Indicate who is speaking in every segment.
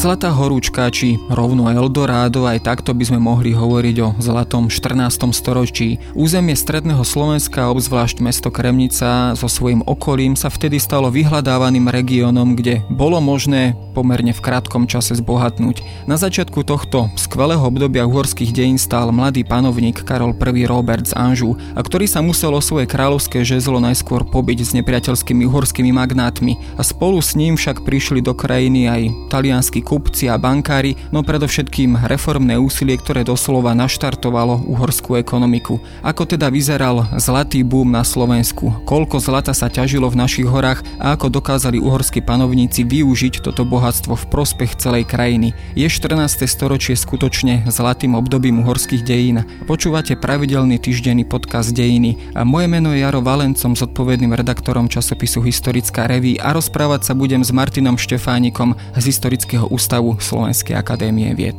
Speaker 1: Zlatá horúčka či rovno Eldorado, aj takto by sme mohli hovoriť o zlatom 14. storočí. Územie stredného Slovenska, obzvlášť mesto Kremnica so svojím okolím sa vtedy stalo vyhľadávaným regiónom, kde bolo možné pomerne v krátkom čase zbohatnúť. Na začiatku tohto skvelého obdobia uhorských dejín stál mladý panovník Karol I. Robert z Anžu, a ktorý sa musel o svoje kráľovské žezlo najskôr pobiť s nepriateľskými uhorskými magnátmi a spolu s ním však prišli do krajiny aj talianskí kupci a bankári, no predovšetkým reformné úsilie, ktoré doslova naštartovalo uhorskú ekonomiku. Ako teda vyzeral zlatý boom na Slovensku, koľko zlata sa ťažilo v našich horách a ako dokázali uhorskí panovníci využiť toto bohatstvo v prospech celej krajiny. Je 14. storočie skutočne zlatým obdobím uhorských dejín. Počúvate pravidelný týždenný podcast Dejiny a moje meno je Jaro Valencom, zodpovedným redaktorom časopisu Historická reví a rozprávať sa budem s Martinom Štefánikom z Historického Ústavu Slovenskej akadémie vied.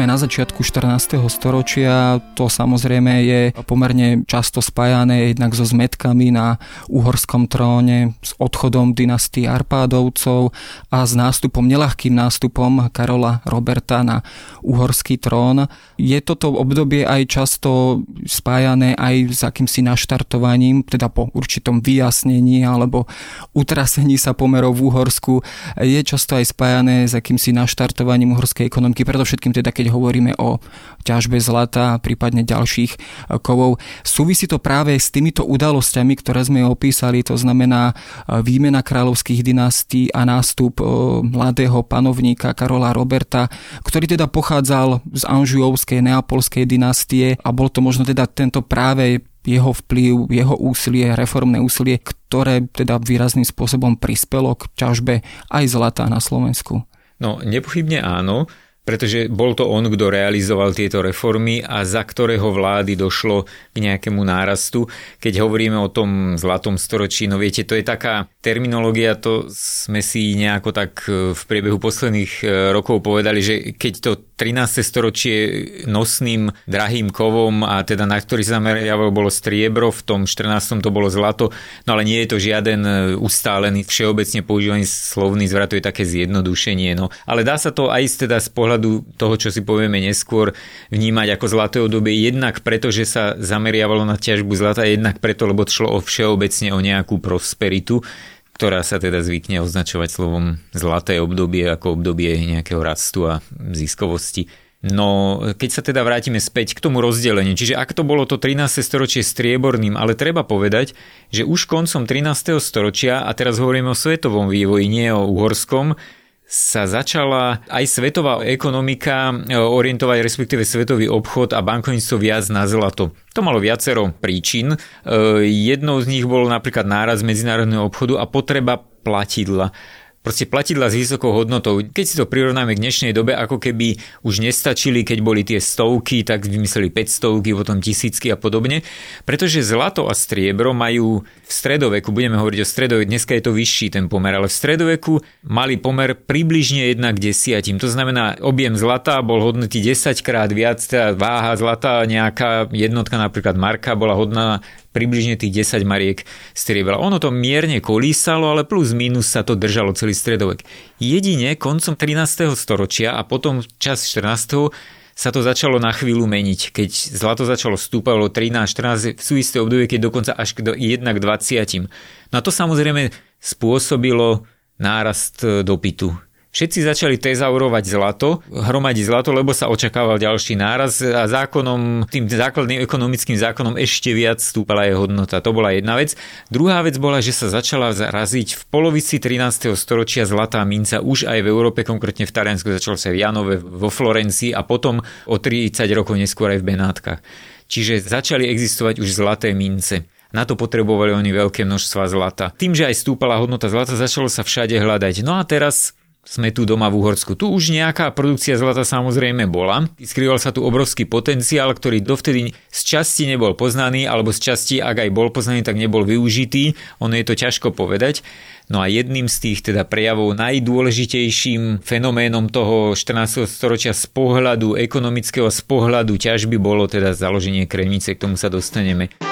Speaker 1: Sme na začiatku 14. storočia, to samozrejme je pomerne často spájané jednak so zmetkami na uhorskom tróne, s odchodom dynastie Arpádovcov a s nástupom, nelahkým nástupom Karola Roberta na uhorský trón. Je toto obdobie aj často spájané aj s akýmsi naštartovaním, teda po určitom vyjasnení alebo utrasení sa pomerov v Uhorsku. Je často aj spájané s akýmsi naštartovaním uhorskej ekonomiky, predovšetkým teda keď hovoríme o ťažbe zlata a prípadne ďalších eh, kovov. Súvisí to práve s týmito udalosťami, ktoré sme opísali, to znamená eh, výmena kráľovských dynastí a nástup eh, mladého panovníka Karola Roberta, ktorý teda pochádzal z Anžujovskej neapolskej dynastie a bol to možno teda tento práve jeho vplyv, jeho úsilie, reformné úsilie, ktoré teda výrazným spôsobom prispelo k ťažbe aj zlata na Slovensku.
Speaker 2: No, nepochybne áno pretože bol to on, kto realizoval tieto reformy a za ktorého vlády došlo k nejakému nárastu. Keď hovoríme o tom zlatom storočí, no viete, to je taká terminológia, to sme si nejako tak e, v priebehu posledných e, rokov povedali, že keď to 13. storočie nosným drahým kovom a teda na ktorý sa zameriavalo bolo striebro, v tom 14. to bolo zlato, no ale nie je to žiaden e, ustálený, všeobecne používaný slovný zvrat, to je také zjednodušenie, no. Ale dá sa to aj teda z pohľadu toho, čo si povieme neskôr, vnímať ako zlaté obdobie, jednak preto, že sa zameriavalo na ťažbu zlata, jednak preto, lebo šlo o všeobecne o nejakú prosperitu, ktorá sa teda zvykne označovať slovom zlaté obdobie ako obdobie nejakého rastu a ziskovosti. No, keď sa teda vrátime späť k tomu rozdeleniu, čiže ak to bolo to 13. storočie strieborným, ale treba povedať, že už koncom 13. storočia, a teraz hovoríme o svetovom vývoji, nie o uhorskom, sa začala aj svetová ekonomika e, orientovať, respektíve svetový obchod a bankovníctvo viac na zlato. To malo viacero príčin. E, jednou z nich bol napríklad náraz medzinárodného obchodu a potreba platidla proste platidla s vysokou hodnotou. Keď si to prirovnáme k dnešnej dobe, ako keby už nestačili, keď boli tie stovky, tak vymysleli 500, potom tisícky a podobne. Pretože zlato a striebro majú v stredoveku, budeme hovoriť o stredoveku, dneska je to vyšší ten pomer, ale v stredoveku mali pomer približne 1 k 10. To znamená, objem zlata bol hodnotý 10 krát viac, teda váha zlata, nejaká jednotka, napríklad marka, bola hodná približne tých 10 mariek striebra. Ono to mierne kolísalo, ale plus minus sa to držalo celý stredovek. Jedine koncom 13. storočia a potom čas 14 sa to začalo na chvíľu meniť. Keď zlato začalo stúpať, bolo 13, 14, sú isté obdobie, keď dokonca až k 1 k 20. No a to samozrejme spôsobilo nárast dopytu Všetci začali tezaurovať zlato, hromadiť zlato, lebo sa očakával ďalší náraz a zákonom, tým základným ekonomickým zákonom ešte viac stúpala jej hodnota. To bola jedna vec. Druhá vec bola, že sa začala raziť v polovici 13. storočia zlatá minca už aj v Európe, konkrétne v Taliansku začalo sa v Janove, vo Florencii a potom o 30 rokov neskôr aj v Benátkach. Čiže začali existovať už zlaté mince. Na to potrebovali oni veľké množstva zlata. Tým, že aj stúpala hodnota zlata, začalo sa všade hľadať. No a teraz sme tu doma v Uhorsku. Tu už nejaká produkcia zlata samozrejme bola. Skrýval sa tu obrovský potenciál, ktorý dovtedy z časti nebol poznaný, alebo z časti, ak aj bol poznaný, tak nebol využitý. Ono je to ťažko povedať. No a jedným z tých teda prejavov najdôležitejším fenoménom toho 14. storočia z pohľadu ekonomického, z pohľadu ťažby bolo teda založenie kremnice, k tomu sa dostaneme.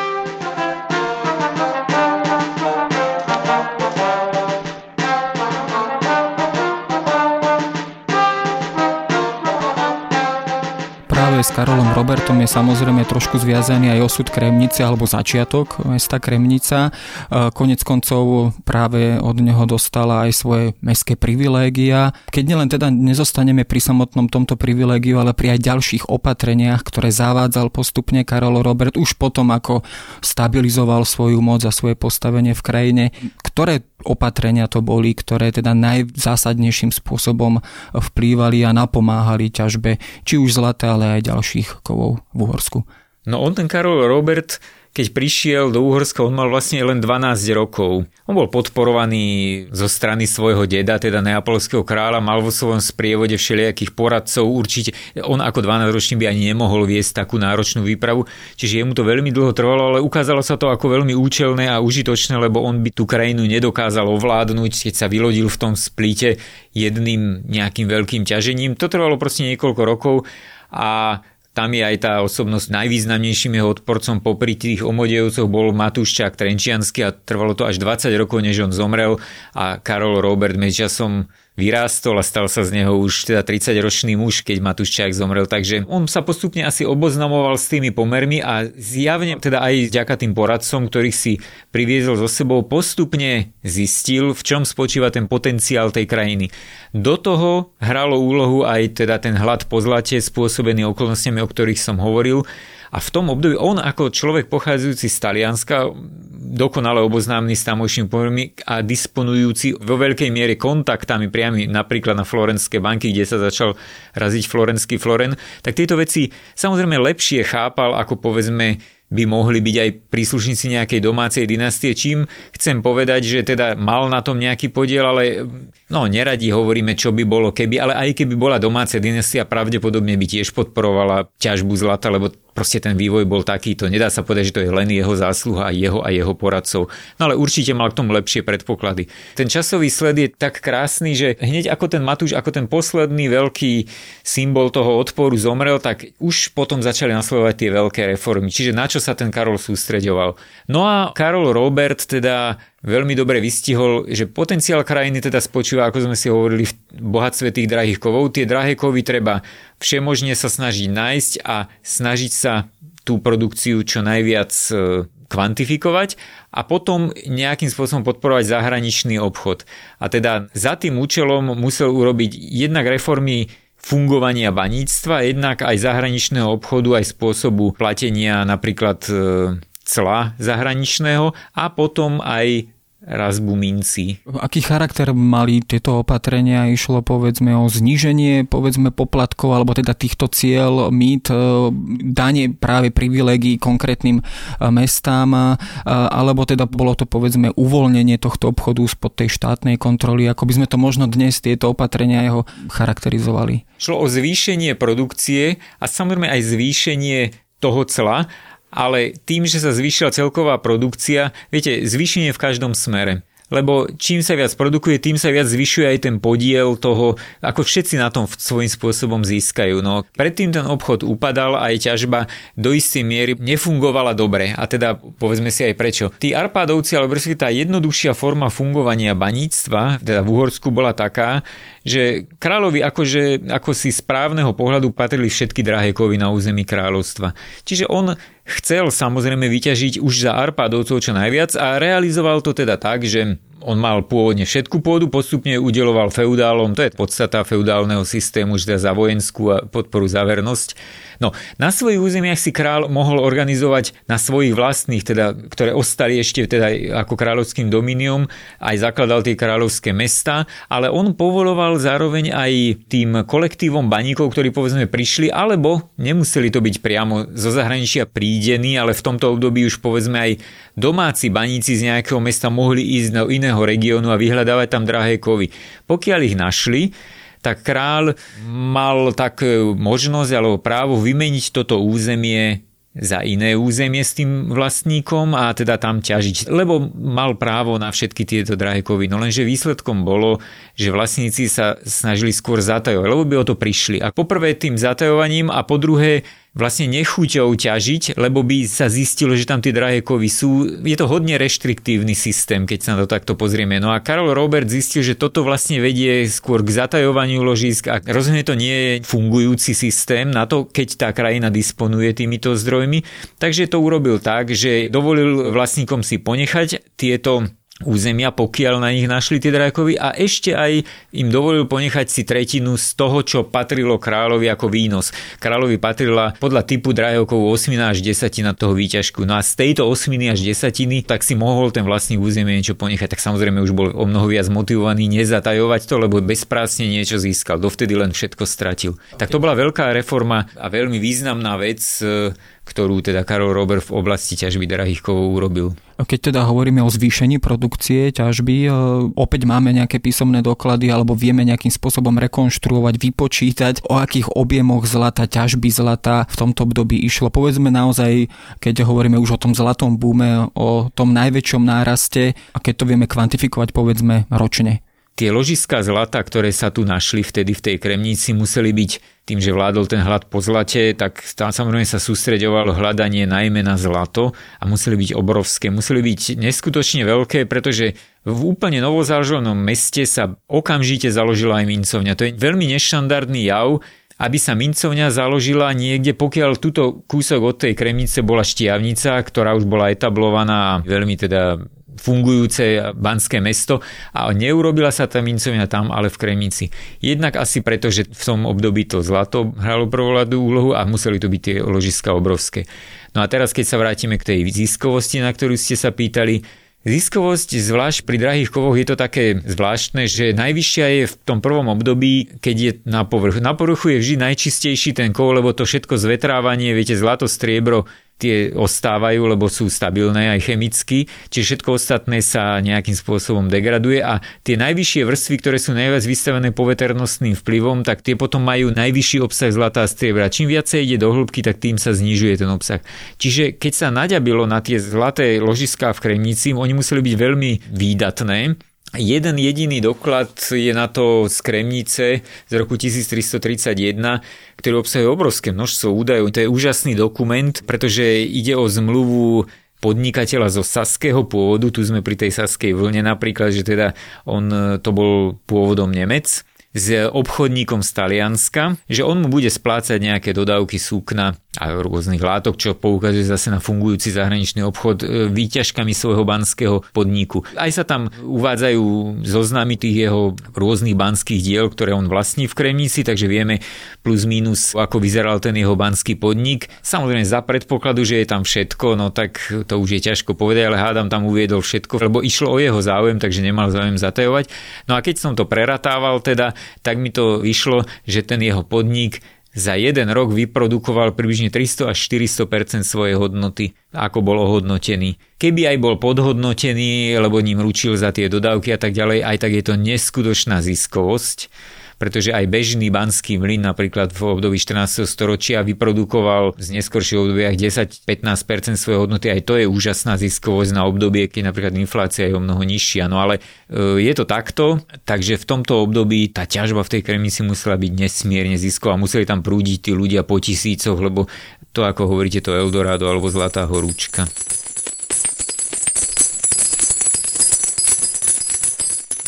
Speaker 1: Karolom Robertom je samozrejme trošku zviazaný aj osud Kremnice alebo začiatok mesta Kremnica. E, konec koncov práve od neho dostala aj svoje mestské privilégia. Keď nielen teda nezostaneme pri samotnom tomto privilégiu, ale pri aj ďalších opatreniach, ktoré zavádzal postupne Karol Robert už potom, ako stabilizoval svoju moc a svoje postavenie v krajine, ktoré opatrenia to boli, ktoré teda najzásadnejším spôsobom vplývali a napomáhali ťažbe či už zlata, ale aj ďalších kovov v Uhorsku.
Speaker 2: No on ten Karol Robert keď prišiel do Úhorska, on mal vlastne len 12 rokov. On bol podporovaný zo strany svojho deda, teda neapolského kráľa, mal vo svojom sprievode všelijakých poradcov, určite on ako 12-ročný by ani nemohol viesť takú náročnú výpravu, čiže jemu to veľmi dlho trvalo, ale ukázalo sa to ako veľmi účelné a užitočné, lebo on by tú krajinu nedokázal ovládnuť, keď sa vylodil v tom splite jedným nejakým veľkým ťažením. To trvalo proste niekoľko rokov a tam je aj tá osobnosť najvýznamnejším jeho odporcom. Popri tých omodejúcoch bol Matúščák Trenčiansky a trvalo to až 20 rokov, než on zomrel. A Karol Robert medzičasom vyrástol a stal sa z neho už teda 30-ročný muž, keď Matúščák zomrel. Takže on sa postupne asi oboznamoval s tými pomermi a zjavne teda aj vďaka tým poradcom, ktorých si priviezol so sebou, postupne zistil, v čom spočíva ten potenciál tej krajiny. Do toho hralo úlohu aj teda ten hlad po zlate spôsobený okolnostiami, o ktorých som hovoril. A v tom období on ako človek pochádzajúci z Talianska, dokonale oboznámny s tamojšími pomermi a disponujúci vo veľkej miere kontaktami priami napríklad na Florenské banky, kde sa začal raziť florenský floren, tak tieto veci samozrejme lepšie chápal ako povedzme by mohli byť aj príslušníci nejakej domácej dynastie, čím chcem povedať, že teda mal na tom nejaký podiel, ale no neradi hovoríme, čo by bolo keby, ale aj keby bola domáca dynastia, pravdepodobne by tiež podporovala ťažbu zlata, lebo proste ten vývoj bol taký, to nedá sa povedať, že to je len jeho zásluha a jeho a jeho poradcov. No ale určite mal k tomu lepšie predpoklady. Ten časový sled je tak krásny, že hneď ako ten Matúš, ako ten posledný veľký symbol toho odporu zomrel, tak už potom začali nasledovať tie veľké reformy. Čiže na čo sa ten Karol sústreďoval. No a Karol Robert teda veľmi dobre vystihol, že potenciál krajiny teda spočíva, ako sme si hovorili, v bohatstve tých drahých kovov. Tie drahé kovy treba všemožne sa snažiť nájsť a snažiť sa tú produkciu čo najviac e, kvantifikovať a potom nejakým spôsobom podporovať zahraničný obchod. A teda za tým účelom musel urobiť jednak reformy fungovania baníctva, jednak aj zahraničného obchodu, aj spôsobu platenia napríklad e, cla zahraničného a potom aj razbu minci.
Speaker 1: Aký charakter mali tieto opatrenia? Išlo povedzme o zníženie povedzme poplatkov alebo teda týchto cieľ, mýt, e, danie práve privilegií konkrétnym e, mestám e, alebo teda bolo to povedzme uvoľnenie tohto obchodu spod tej štátnej kontroly, ako by sme to možno dnes tieto opatrenia jeho charakterizovali?
Speaker 2: Šlo o zvýšenie produkcie a samozrejme aj zvýšenie toho cla ale tým, že sa zvýšila celková produkcia, viete, zvýšenie v každom smere lebo čím sa viac produkuje, tým sa viac zvyšuje aj ten podiel toho, ako všetci na tom svojím spôsobom získajú. No, predtým ten obchod upadal a aj ťažba do istej miery nefungovala dobre. A teda povedzme si aj prečo. Tí Arpádovci, alebo tá jednoduchšia forma fungovania baníctva, teda v Uhorsku bola taká, že kráľovi akože, ako si správneho pohľadu patrili všetky drahé kovy na území kráľovstva. Čiže on chcel samozrejme vyťažiť už za Arpádovcov čo najviac a realizoval to teda tak, že on mal pôvodne všetku pôdu, postupne udeloval feudálom, to je podstata feudálneho systému, že teda za vojenskú a podporu za vernosť No, na svojich územiach si král mohol organizovať na svojich vlastných, teda, ktoré ostali ešte teda ako kráľovským dominium, aj zakladal tie kráľovské mesta, ale on povoloval zároveň aj tým kolektívom baníkov, ktorí povedzme prišli, alebo nemuseli to byť priamo zo zahraničia prídení, ale v tomto období už povedzme aj domáci baníci z nejakého mesta mohli ísť do iného regiónu a vyhľadávať tam drahé kovy. Pokiaľ ich našli, tak král mal tak možnosť alebo právo vymeniť toto územie za iné územie s tým vlastníkom a teda tam ťažiť, lebo mal právo na všetky tieto drahé kovy. No lenže výsledkom bolo, že vlastníci sa snažili skôr zatajovať, lebo by o to prišli. A poprvé tým zatajovaním a po druhé vlastne nechuťou ťažiť, lebo by sa zistilo, že tam tie drahé kovy sú. Je to hodne reštriktívny systém, keď sa na to takto pozrieme. No a Karol Robert zistil, že toto vlastne vedie skôr k zatajovaniu ložisk a rozhodne to nie je fungujúci systém na to, keď tá krajina disponuje týmito zdrojmi. Takže to urobil tak, že dovolil vlastníkom si ponechať tieto územia, pokiaľ na nich našli tie drajakovy a ešte aj im dovolil ponechať si tretinu z toho, čo patrilo kráľovi ako výnos. Kráľovi patrila podľa typu drajakov 8 až 10 toho výťažku. No a z tejto 8 až 10 tak si mohol ten vlastný územie niečo ponechať. Tak samozrejme už bol o mnoho viac motivovaný nezatajovať to, lebo bezprásne niečo získal. Dovtedy len všetko stratil. Tak to bola veľká reforma a veľmi významná vec ktorú teda Karol Robert v oblasti ťažby drahých kovov urobil.
Speaker 1: Keď teda hovoríme o zvýšení produkcie ťažby, e, opäť máme nejaké písomné doklady alebo vieme nejakým spôsobom rekonštruovať, vypočítať, o akých objemoch zlata, ťažby zlata v tomto období išlo. Povedzme naozaj, keď hovoríme už o tom zlatom búme, o tom najväčšom náraste a keď to vieme kvantifikovať povedzme ročne.
Speaker 2: Tie ložiska zlata, ktoré sa tu našli vtedy v tej kremnici, museli byť tým, že vládol ten hlad po zlate, tak tam samozrejme sa sústreďovalo hľadanie najmä na zlato a museli byť obrovské, museli byť neskutočne veľké, pretože v úplne novozaloženom meste sa okamžite založila aj mincovňa. To je veľmi neštandardný jav, aby sa mincovňa založila niekde, pokiaľ túto kúsok od tej kremnice bola štiavnica, ktorá už bola etablovaná veľmi teda fungujúce banské mesto a neurobila sa tá mincovňa tam, ale v Kremnici. Jednak asi preto, že v tom období to zlato hralo prvoladú úlohu a museli to byť tie ložiska obrovské. No a teraz, keď sa vrátime k tej ziskovosti, na ktorú ste sa pýtali, Ziskovosť, zvlášť pri drahých kovoch, je to také zvláštne, že najvyššia je v tom prvom období, keď je na povrchu. Na povrchu je vždy najčistejší ten kov, lebo to všetko zvetrávanie, viete, zlato, striebro, tie ostávajú, lebo sú stabilné aj chemicky, čiže všetko ostatné sa nejakým spôsobom degraduje a tie najvyššie vrstvy, ktoré sú najviac vystavené poveternostným vplyvom, tak tie potom majú najvyšší obsah zlata a striebra. Čím viacej ide do hĺbky, tak tým sa znižuje ten obsah. Čiže keď sa naďabilo na tie zlaté ložiská v Kremnici, oni museli byť veľmi výdatné, Jeden jediný doklad je na to z Kremnice z roku 1331, ktorý obsahuje obrovské množstvo údajov. To je úžasný dokument, pretože ide o zmluvu podnikateľa zo saského pôvodu, tu sme pri tej saskej vlne napríklad, že teda on to bol pôvodom Nemec s obchodníkom z Talianska, že on mu bude splácať nejaké dodávky súkna a rôznych látok, čo poukazuje zase na fungujúci zahraničný obchod e, výťažkami svojho banského podniku. Aj sa tam uvádzajú zoznamy tých jeho rôznych banských diel, ktoré on vlastní v Kremnici, takže vieme plus minus, ako vyzeral ten jeho banský podnik. Samozrejme za predpokladu, že je tam všetko, no tak to už je ťažko povedať, ale hádam tam uviedol všetko, lebo išlo o jeho záujem, takže nemal záujem zatajovať. No a keď som to preratával teda, tak mi to vyšlo, že ten jeho podnik za jeden rok vyprodukoval približne 300 až 400 svojej hodnoty, ako bol ohodnotený. Keby aj bol podhodnotený, lebo ním ručil za tie dodávky a tak ďalej, aj tak je to neskutočná ziskovosť pretože aj bežný banský mlyn napríklad v období 14. storočia vyprodukoval z neskorších obdobiach 10-15% svojej hodnoty. Aj to je úžasná ziskovosť na obdobie, keď napríklad inflácia je o mnoho nižšia. No ale e, je to takto, takže v tomto období tá ťažba v tej kremnici musela byť nesmierne zisková. Museli tam prúdiť tí ľudia po tisícoch, lebo to, ako hovoríte, to Eldorado alebo Zlatá horúčka.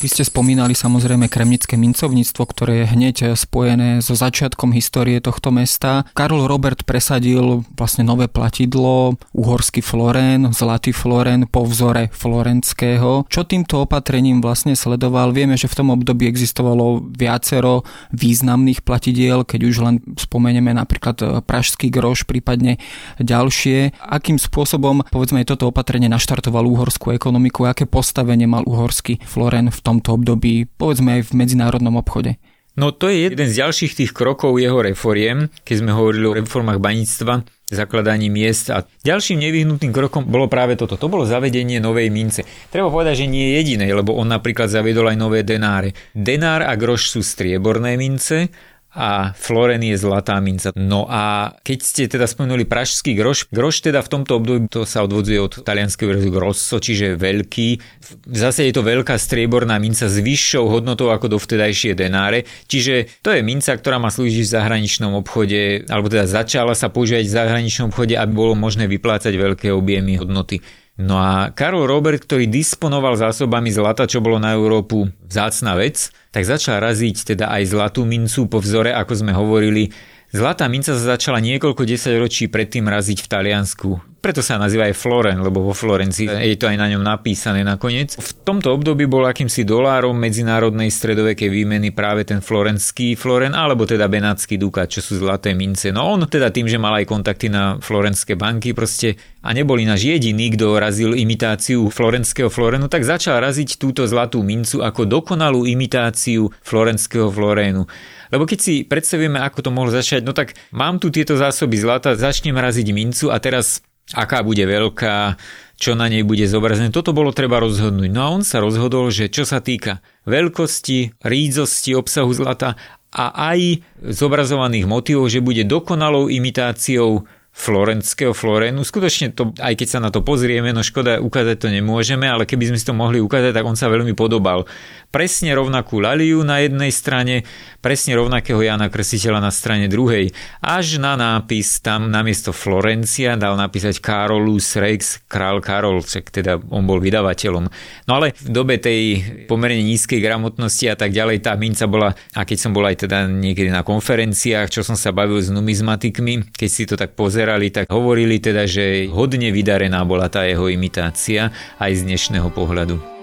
Speaker 1: Vy ste spomínali samozrejme kremnické mincovníctvo, ktoré je hneď spojené so začiatkom histórie tohto mesta. Karol Robert presadil vlastne nové platidlo, uhorský florén, zlatý florén po vzore florenského. Čo týmto opatrením vlastne sledoval? Vieme, že v tom období existovalo viacero významných platidiel, keď už len spomenieme napríklad pražský groš, prípadne ďalšie. Akým spôsobom, povedzme, toto opatrenie naštartoval uhorskú ekonomiku, aké postavenie mal uhorský florén v tom tomto období, povedzme aj v medzinárodnom obchode.
Speaker 2: No to je jeden z ďalších tých krokov jeho reforiem, keď sme hovorili o reformách baníctva, zakladaní miest. A ďalším nevyhnutným krokom bolo práve toto. To bolo zavedenie novej mince. Treba povedať, že nie je jediné, lebo on napríklad zaviedol aj nové denáre. Denár a groš sú strieborné mince a floren je zlatá minca. No a keď ste teda spomenuli pražský groš, groš teda v tomto období to sa odvodzuje od talianského verzu grosso, čiže veľký. Zase je to veľká strieborná minca s vyššou hodnotou ako dovtedajšie denáre, čiže to je minca, ktorá má slúžiť v zahraničnom obchode, alebo teda začala sa používať v zahraničnom obchode, aby bolo možné vyplácať veľké objemy hodnoty. No a Karol Robert, ktorý disponoval zásobami zlata, čo bolo na Európu vzácna vec, tak začal raziť teda aj zlatú mincu po vzore, ako sme hovorili, Zlatá minca sa začala niekoľko desaťročí predtým raziť v Taliansku. Preto sa nazýva aj Floren, lebo vo Florencii je to aj na ňom napísané nakoniec. V tomto období bol akýmsi dolárom medzinárodnej stredovekej výmeny práve ten florenský Floren, alebo teda benátsky dukát, čo sú zlaté mince. No on teda tým, že mal aj kontakty na florenské banky proste a neboli náš jediný, kto razil imitáciu florenského Florenu, tak začal raziť túto zlatú mincu ako dokonalú imitáciu florenského Florénu. Lebo keď si predstavíme, ako to mohlo začať, no tak mám tu tieto zásoby zlata, začnem raziť mincu a teraz aká bude veľká, čo na nej bude zobrazené. Toto bolo treba rozhodnúť. No a on sa rozhodol, že čo sa týka veľkosti, rídzosti obsahu zlata a aj zobrazovaných motivov, že bude dokonalou imitáciou florenského Florénu. Skutočne to, aj keď sa na to pozrieme, no škoda ukázať to nemôžeme, ale keby sme si to mohli ukázať, tak on sa veľmi podobal. Presne rovnakú Laliu na jednej strane, presne rovnakého Jana Kresiteľa na strane druhej. Až na nápis tam namiesto Florencia dal napísať Carolus Rex, král Karol, však teda on bol vydavateľom. No ale v dobe tej pomerne nízkej gramotnosti a tak ďalej tá minca bola, a keď som bol aj teda niekedy na konferenciách, čo som sa bavil s numizmatikmi, keď si to tak pozrel, pozerali, tak hovorili teda, že hodne vydarená bola tá jeho imitácia aj z dnešného pohľadu.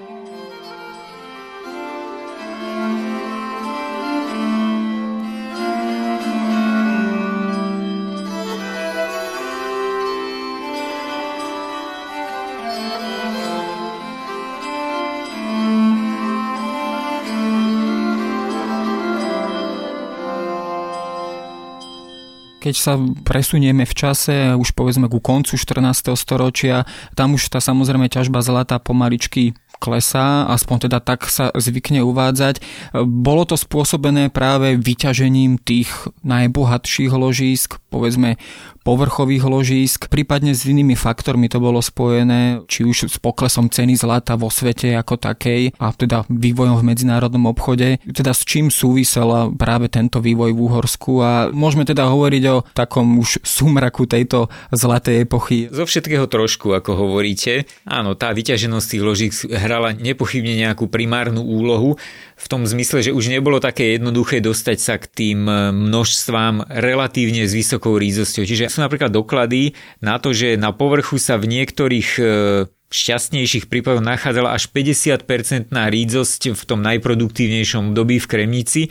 Speaker 1: Keď sa presunieme v čase, už povedzme ku koncu 14. storočia, tam už tá samozrejme ťažba zlata pomaličky klesá, aspoň teda tak sa zvykne uvádzať. Bolo to spôsobené práve vyťažením tých najbohatších ložísk, povedzme povrchových ložísk, prípadne s inými faktormi to bolo spojené, či už s poklesom ceny zlata vo svete ako takej a teda vývojom v medzinárodnom obchode, teda s čím súvisela práve tento vývoj v Úhorsku a môžeme teda hovoriť o takom už sumraku tejto zlatej epochy.
Speaker 2: Zo všetkého trošku, ako hovoríte. Áno, tá vyťaženosť tých ložík hrala nepochybne nejakú primárnu úlohu v tom zmysle, že už nebolo také jednoduché dostať sa k tým množstvám relatívne s vysokou rízosťou. Čiže sú napríklad doklady na to, že na povrchu sa v niektorých e, šťastnejších prípadoch nachádzala až 50% na rídzosť v tom najproduktívnejšom období v Kremnici.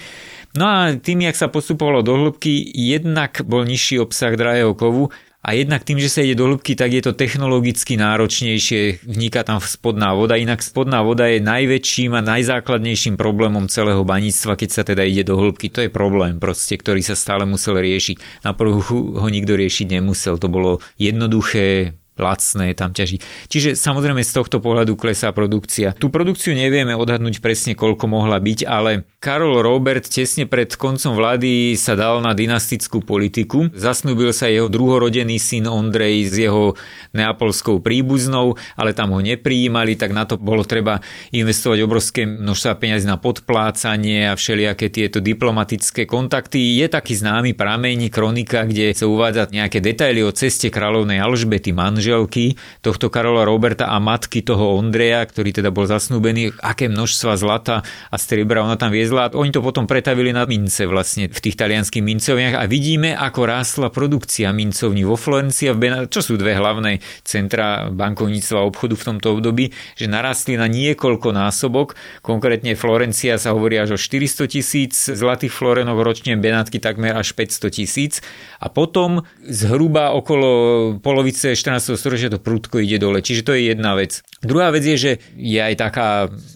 Speaker 2: No a tým, jak sa postupovalo do hĺbky, jednak bol nižší obsah drahého kovu a jednak tým, že sa ide do hĺbky, tak je to technologicky náročnejšie, vniká tam spodná voda, inak spodná voda je najväčším a najzákladnejším problémom celého baníctva, keď sa teda ide do hĺbky. To je problém proste, ktorý sa stále musel riešiť. Na prvú ho nikto riešiť nemusel, to bolo jednoduché, lacné tam ťažiť. Čiže samozrejme z tohto pohľadu klesá produkcia. Tú produkciu nevieme odhadnúť presne, koľko mohla byť, ale Karol Robert tesne pred koncom vlády sa dal na dynastickú politiku. Zasnúbil sa jeho druhorodený syn Ondrej s jeho neapolskou príbuznou, ale tam ho neprijímali, tak na to bolo treba investovať obrovské množstva peniazy na podplácanie a všelijaké tieto diplomatické kontakty. Je taký známy prameň, kronika, kde sa uvádza nejaké detaily o ceste kráľovnej Alžbety manžel manželky tohto Karola Roberta a matky toho Ondreja, ktorý teda bol zasnúbený, aké množstva zlata a striebra ona tam viezla. Oni to potom pretavili na mince vlastne v tých talianských mincovniach a vidíme, ako rástla produkcia mincovní vo Florencii a v Benát, čo sú dve hlavné centra bankovníctva a obchodu v tomto období, že narastli na niekoľko násobok. Konkrétne Florencia sa hovorí až o 400 tisíc zlatých florenov ročne, Benátky takmer až 500 tisíc. A potom zhruba okolo polovice 14 storočia to prudko ide dole. Čiže to je jedna vec. Druhá vec je, že je aj taká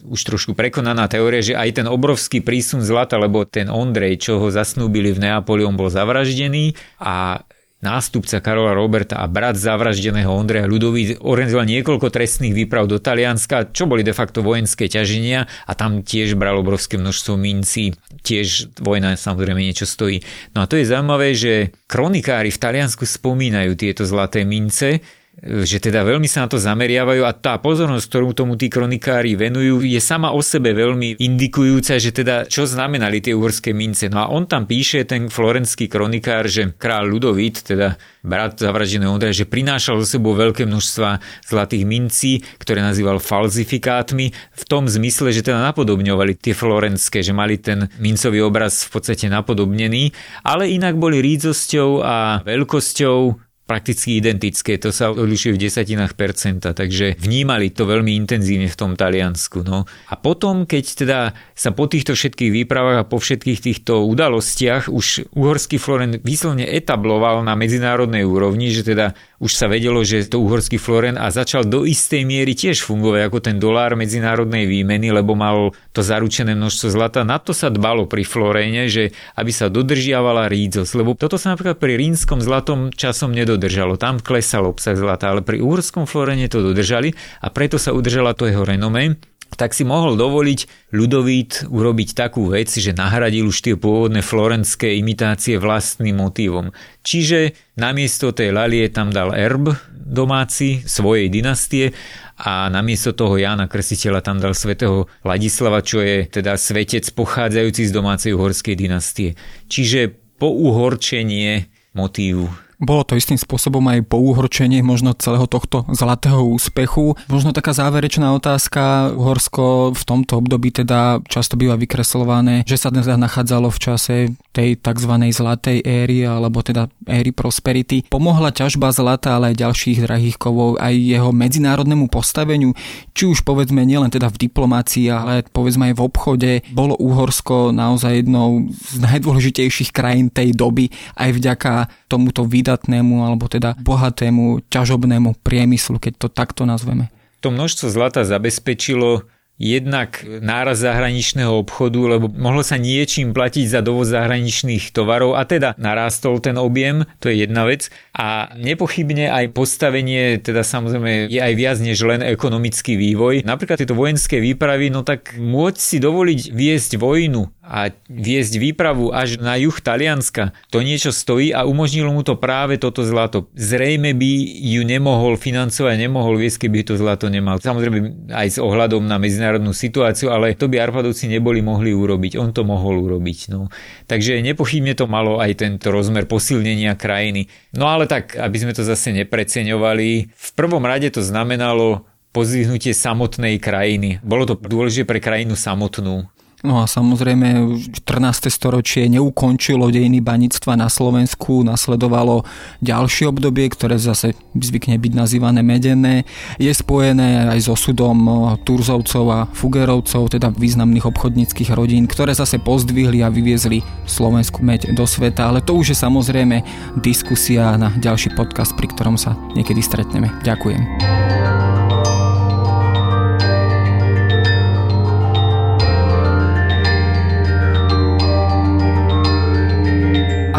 Speaker 2: už trošku prekonaná teória, že aj ten obrovský prísun zlata, lebo ten Ondrej, čo ho zasnúbili v Neapoli, on bol zavraždený a nástupca Karola Roberta a brat zavraždeného Ondreja Ľudovít organizoval niekoľko trestných výprav do Talianska, čo boli de facto vojenské ťaženia a tam tiež bral obrovské množstvo mincí. Tiež vojna samozrejme niečo stojí. No a to je zaujímavé, že kronikári v Taliansku spomínajú tieto zlaté mince, že teda veľmi sa na to zameriavajú a tá pozornosť, ktorú tomu tí kronikári venujú, je sama o sebe veľmi indikujúca, že teda čo znamenali tie uhorské mince. No a on tam píše, ten florenský kronikár, že král Ludovít, teda brat zavraždeného Ondreja, že prinášal zo sebou veľké množstva zlatých mincí, ktoré nazýval falzifikátmi, v tom zmysle, že teda napodobňovali tie florenské, že mali ten mincový obraz v podstate napodobnený, ale inak boli rídzosťou a veľkosťou prakticky identické, to sa odlišuje v desatinách percenta, takže vnímali to veľmi intenzívne v tom Taliansku. No. A potom, keď teda sa po týchto všetkých výpravách a po všetkých týchto udalostiach už uhorský Floren výslovne etabloval na medzinárodnej úrovni, že teda už sa vedelo, že to uhorský Floren a začal do istej miery tiež fungovať ako ten dolár medzinárodnej výmeny, lebo mal to zaručené množstvo zlata. Na to sa dbalo pri Florene, že aby sa dodržiavala rídzosť, lebo toto sa napríklad pri rínskom zlatom časom nedodržalo. Tam klesal obsah zlata, ale pri uhorskom Florene to dodržali a preto sa udržala to jeho renome tak si mohol dovoliť ľudovít urobiť takú vec, že nahradil už tie pôvodné florenské imitácie vlastným motívom. Čiže namiesto tej lalie tam dal erb domáci svojej dynastie a namiesto toho Jána Krsiteľa tam dal svätého Ladislava, čo je teda svetec pochádzajúci z domácej uhorskej dynastie. Čiže pouhorčenie motívu
Speaker 1: bolo to istým spôsobom aj pouhorčenie možno celého tohto zlatého úspechu. Možno taká záverečná otázka. Uhorsko v tomto období teda často býva vykreslované, že sa dnes nachádzalo v čase tej tzv. zlatej éry alebo teda éry prosperity. Pomohla ťažba zlata, ale aj ďalších drahých kovov aj jeho medzinárodnému postaveniu, či už povedzme nielen teda v diplomácii, ale povedzme aj v obchode. Bolo Uhorsko naozaj jednou z najdôležitejších krajín tej doby aj vďaka tomuto výdatnému alebo teda bohatému ťažobnému priemyslu, keď to takto nazveme.
Speaker 2: To množstvo zlata zabezpečilo jednak náraz zahraničného obchodu, lebo mohlo sa niečím platiť za dovoz zahraničných tovarov a teda narástol ten objem, to je jedna vec. A nepochybne aj postavenie, teda samozrejme je aj viac než len ekonomický vývoj. Napríklad tieto vojenské výpravy, no tak môcť si dovoliť viesť vojnu a viesť výpravu až na juh Talianska, to niečo stojí a umožnilo mu to práve toto zlato. Zrejme by ju nemohol financovať, nemohol viesť, keby to zlato nemal. Samozrejme aj s ohľadom na medzinárodnú situáciu, ale to by Arpadovci neboli mohli urobiť. On to mohol urobiť. No. Takže nepochybne to malo aj tento rozmer posilnenia krajiny. No ale tak, aby sme to zase nepreceňovali, v prvom rade to znamenalo pozvihnutie samotnej krajiny. Bolo to dôležité pre krajinu samotnú.
Speaker 1: No a samozrejme 14. storočie neukončilo dejiny baníctva na Slovensku, nasledovalo ďalšie obdobie, ktoré zase zvykne byť nazývané medené. Je spojené aj so sudom Turzovcov a Fugerovcov, teda významných obchodníckých rodín, ktoré zase pozdvihli a vyviezli Slovensku meď do sveta, ale to už je samozrejme diskusia na ďalší podcast, pri ktorom sa niekedy stretneme. Ďakujem.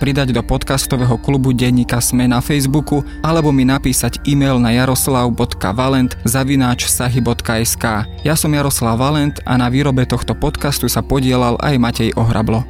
Speaker 1: pridať do podcastového klubu denníka Sme na Facebooku alebo mi napísať e-mail na jaroslav.valent zavináč sahy.sk. Ja som Jaroslav Valent a na výrobe tohto podcastu sa podielal aj Matej Ohrablo.